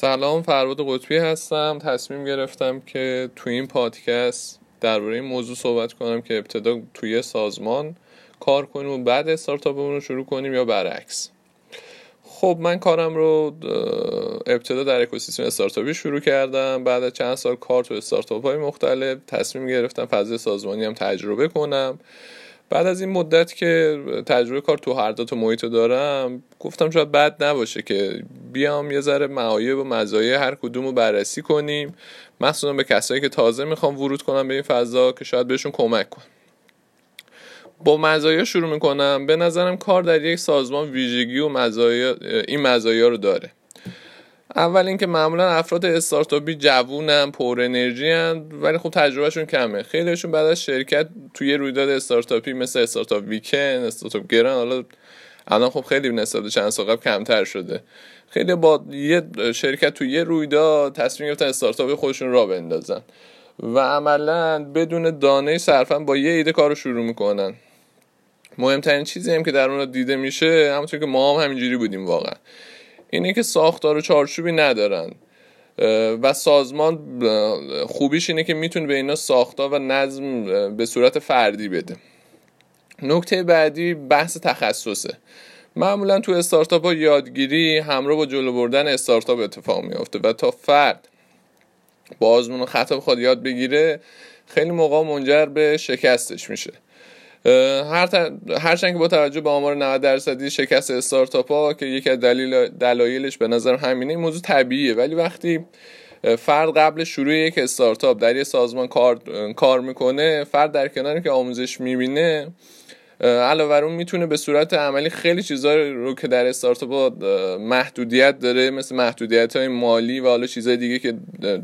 سلام فرود قطبی هستم. تصمیم گرفتم که تو این پادکست درباره این موضوع صحبت کنم که ابتدا توی سازمان کار کنیم و بعد استارتاپمون رو شروع کنیم یا برعکس. خب من کارم رو ابتدا در اکوسیستم استارتاپی شروع کردم. بعد چند سال کار تو استارتاپ های مختلف تصمیم گرفتم فضای سازمانی هم تجربه کنم. بعد از این مدت که تجربه کار تو هر دو تا محیط دارم گفتم شاید بد نباشه که بیام یه ذره معایب و مزایای هر کدوم رو بررسی کنیم. مخصوصا به کسایی که تازه می‌خوام ورود کنم به این فضا که شاید بهشون کمک کنم با مزایا شروع می‌کنم. به نظرم کار در یک سازمان ویژگی و مزایا این مزایا رو داره. اول اینکه معمولا افراد استارتاپی جوونن پر انرژی ولی خب تجربهشون کمه. خیلیشون بعد از شرکت توی رویداد استارتاپی مثل استارتاپ ویکن استارتاپ گران حالا الان خب خیلی نسبت چند سال کمتر شده. خیلی با یه شرکت توی یه رویداد تصمیم گرفتن استارتاپ خودشون را بندازن. و عملا بدون دانه صرفا با یه ایده کار رو شروع می‌کنن. مهمترین چیزی هم که در اون دیده میشه همونطور که ما هم همینجوری بودیم واقعا. اینه که ساختار و چارچوبی ندارن. و سازمان خوبیش اینه که می‌تونه به اینا ساختار و نظم به صورت فردی بده. نکته بعدی بحث تخصصه. معمولا تو استارتاپ ها یادگیری همراه با جلو بردن استارتاپ اتفاق میافته و تا فرد با آزمون و خطا خود یاد بگیره خیلی موقع منجر به شکستش میشه. هر هرچند که با توجه به آمار 90 درصدی شکست استارتاپ ها که یکی از دلیل دلایلش به نظر همینه این موضوع طبیعیه. ولی وقتی فرد قبل شروع یک استارتاپ در یه سازمان کار کار می‌کنه فرد در کناری که آموزش می‌بینه علاوه اون می‌تونه به صورت عملی خیلی چیزا رو که در استارتاپ محدودیت داره مثل محدودیت های مالی و حالا چیزای دیگه که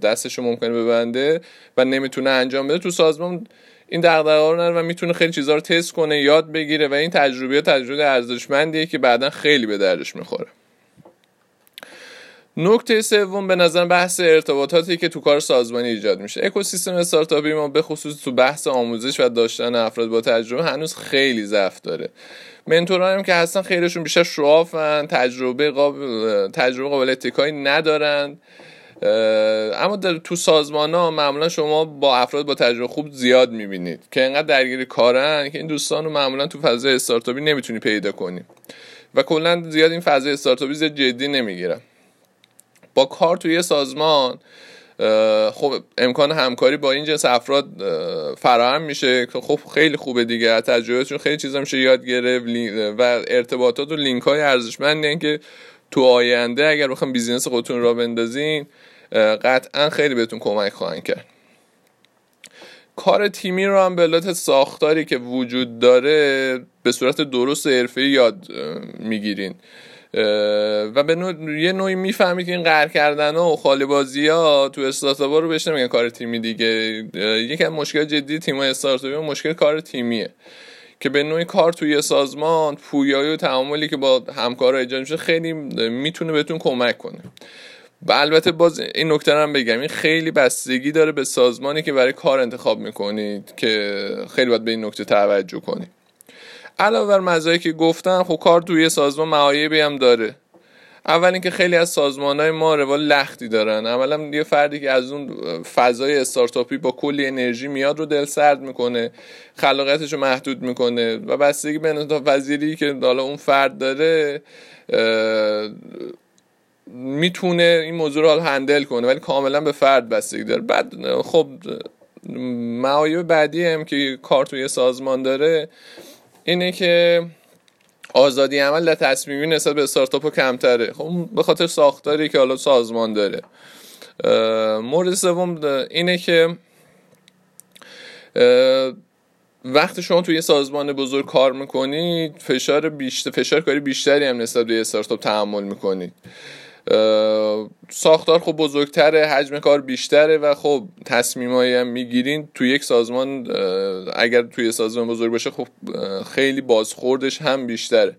دستش ممکنه ببنده و نمی‌تونه انجام بده تو سازمان این دغدغه رو نره و می‌تونه خیلی چیزها رو تست کنه یاد بگیره و این تجربه تجربه ارزشمندیه که بعدا خیلی به دردش می‌خوره. نکته سوم به نظر بحث ارتباطاتی که تو کار سازمانی ایجاد میشه. اکوسیستم استارتاپی ما به خصوص تو بحث آموزش و داشتن افراد با تجربه هنوز خیلی ضعف داره. منتورا هم که هستن خیلیشون بیشتر شوافن تجربه قابل تجربه قابل اتکایی ندارن. اما در تو سازمان ها معمولا شما با افراد با تجربه خوب زیاد می‌بینید که انقدر درگیر کارن که این دوستان رو معمولا تو فضای استارتاپی نمی‌تونی پیدا کنی. و کلا زیاد این فضای استارتاپی زیاد جدی نمی‌گیرن. با کار توی سازمان خب امکان همکاری با این جنس افراد فراهم میشه که خب خیلی خوبه دیگه. تجربهشون خیلی چیزا میشه یاد گرفت. و ارتباطات و لینک های ارزشمندی که تو آینده اگر بخوام business خودتون را بندازین قطعا خیلی بهتون کمک خواهند کرد. کار تیمی رو هم به ساختاری که وجود داره به صورت درست حرفه یاد می‌گیرین. و به نوع... یه نوعی می‌فهمید که این قهر کردن و خاله بازی ها تو استارتاپ رو بهش نمیگن کار تیمی دیگه. یکی از مشکل جدی تیم استارتاپی مشکل کار تیمیه. که به نوعی کار توی سازمان پویایی و تعاملی که با همکارا ایجاد میشه خیلی می‌تونه بهتون کمک کنه. و البته باز این نکته هم بگم این خیلی بستگی داره به سازمانی که برای کار انتخاب می‌کنید که خیلی باید به این نکته توجه کنید. علاوه بر مزایایی که گفتم خب کار توی سازمان معایبی هم داره. اول اینکه خیلی از سازمان های ما روال لختی دارن. اولا یه فردی که از اون فضای استارتاپی با کلی انرژی میاد رو دل سرد می‌کنه خلاقیتش رو محدود می‌کنه و بستگی به انتخاب وزیری که حالا اون فرد داره می‌تونه این موضوع رو هندل کنه ولی کاملا به فرد بستگی داره. بعد خب معایب بعدی هم که کار توی سازمان داره اینه که آزادی عمل در تصمیمی نسبت به استارتاپ کمتره. خب به خاطر ساختاری که حالا سازمان داره. مورد سوم اینه که وقتی شما توی یه سازمان بزرگ کار می‌کنید فشار بیشتر فشار کاری بیشتری هم نسبت به استارتاپ تحمل می‌کنید. ساختار خب بزرگتره حجم کار بیشتره و خب تصمیمایی هم می‌گیرین. تو یک سازمان اگر توی سازمان بزرگ باشه خب خیلی بازخوردش هم بیشتره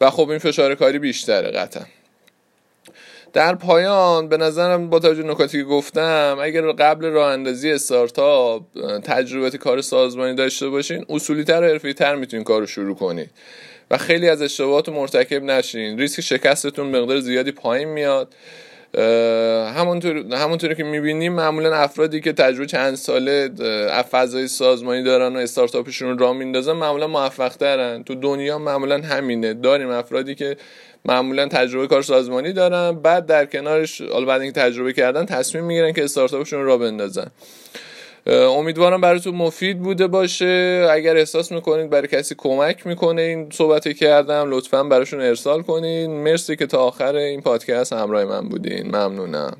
و خب این فشار کاری بیشتره قطعا. در پایان به نظرم با توجه نکاتی که گفتم اگر قبل راه اندازی استارتاپ تجربه کار سازمانی داشته باشین اصولی تر و حرفی تر می‌تونین کار رو شروع کنید و خیلی از اشتباهات مرتکب نشین. ریسک شکستتون مقدار زیادی پایین میاد. همونطور همونطوری که می‌بینیم معمولا افرادی که تجربه چند ساله فضای سازمانی دارن و استارتاپشون را میندازن معمولا موفق ترن تو دنیا معمولا همینه. داریم افرادی که معمولا تجربه کار سازمانی دارن بعد در کنارش حالا بعد اینکه تجربه کردن تصمیم می‌گیرن که استارتاپشون را بندازن. امیدوارم براتون مفید بوده باشه. اگر احساس می‌کنید برای کسی کمک می‌کنه این صحبت کردم لطفا براشون ارسال کنین. مرسی که تا آخر این پادکست همراه من بودین. ممنونم.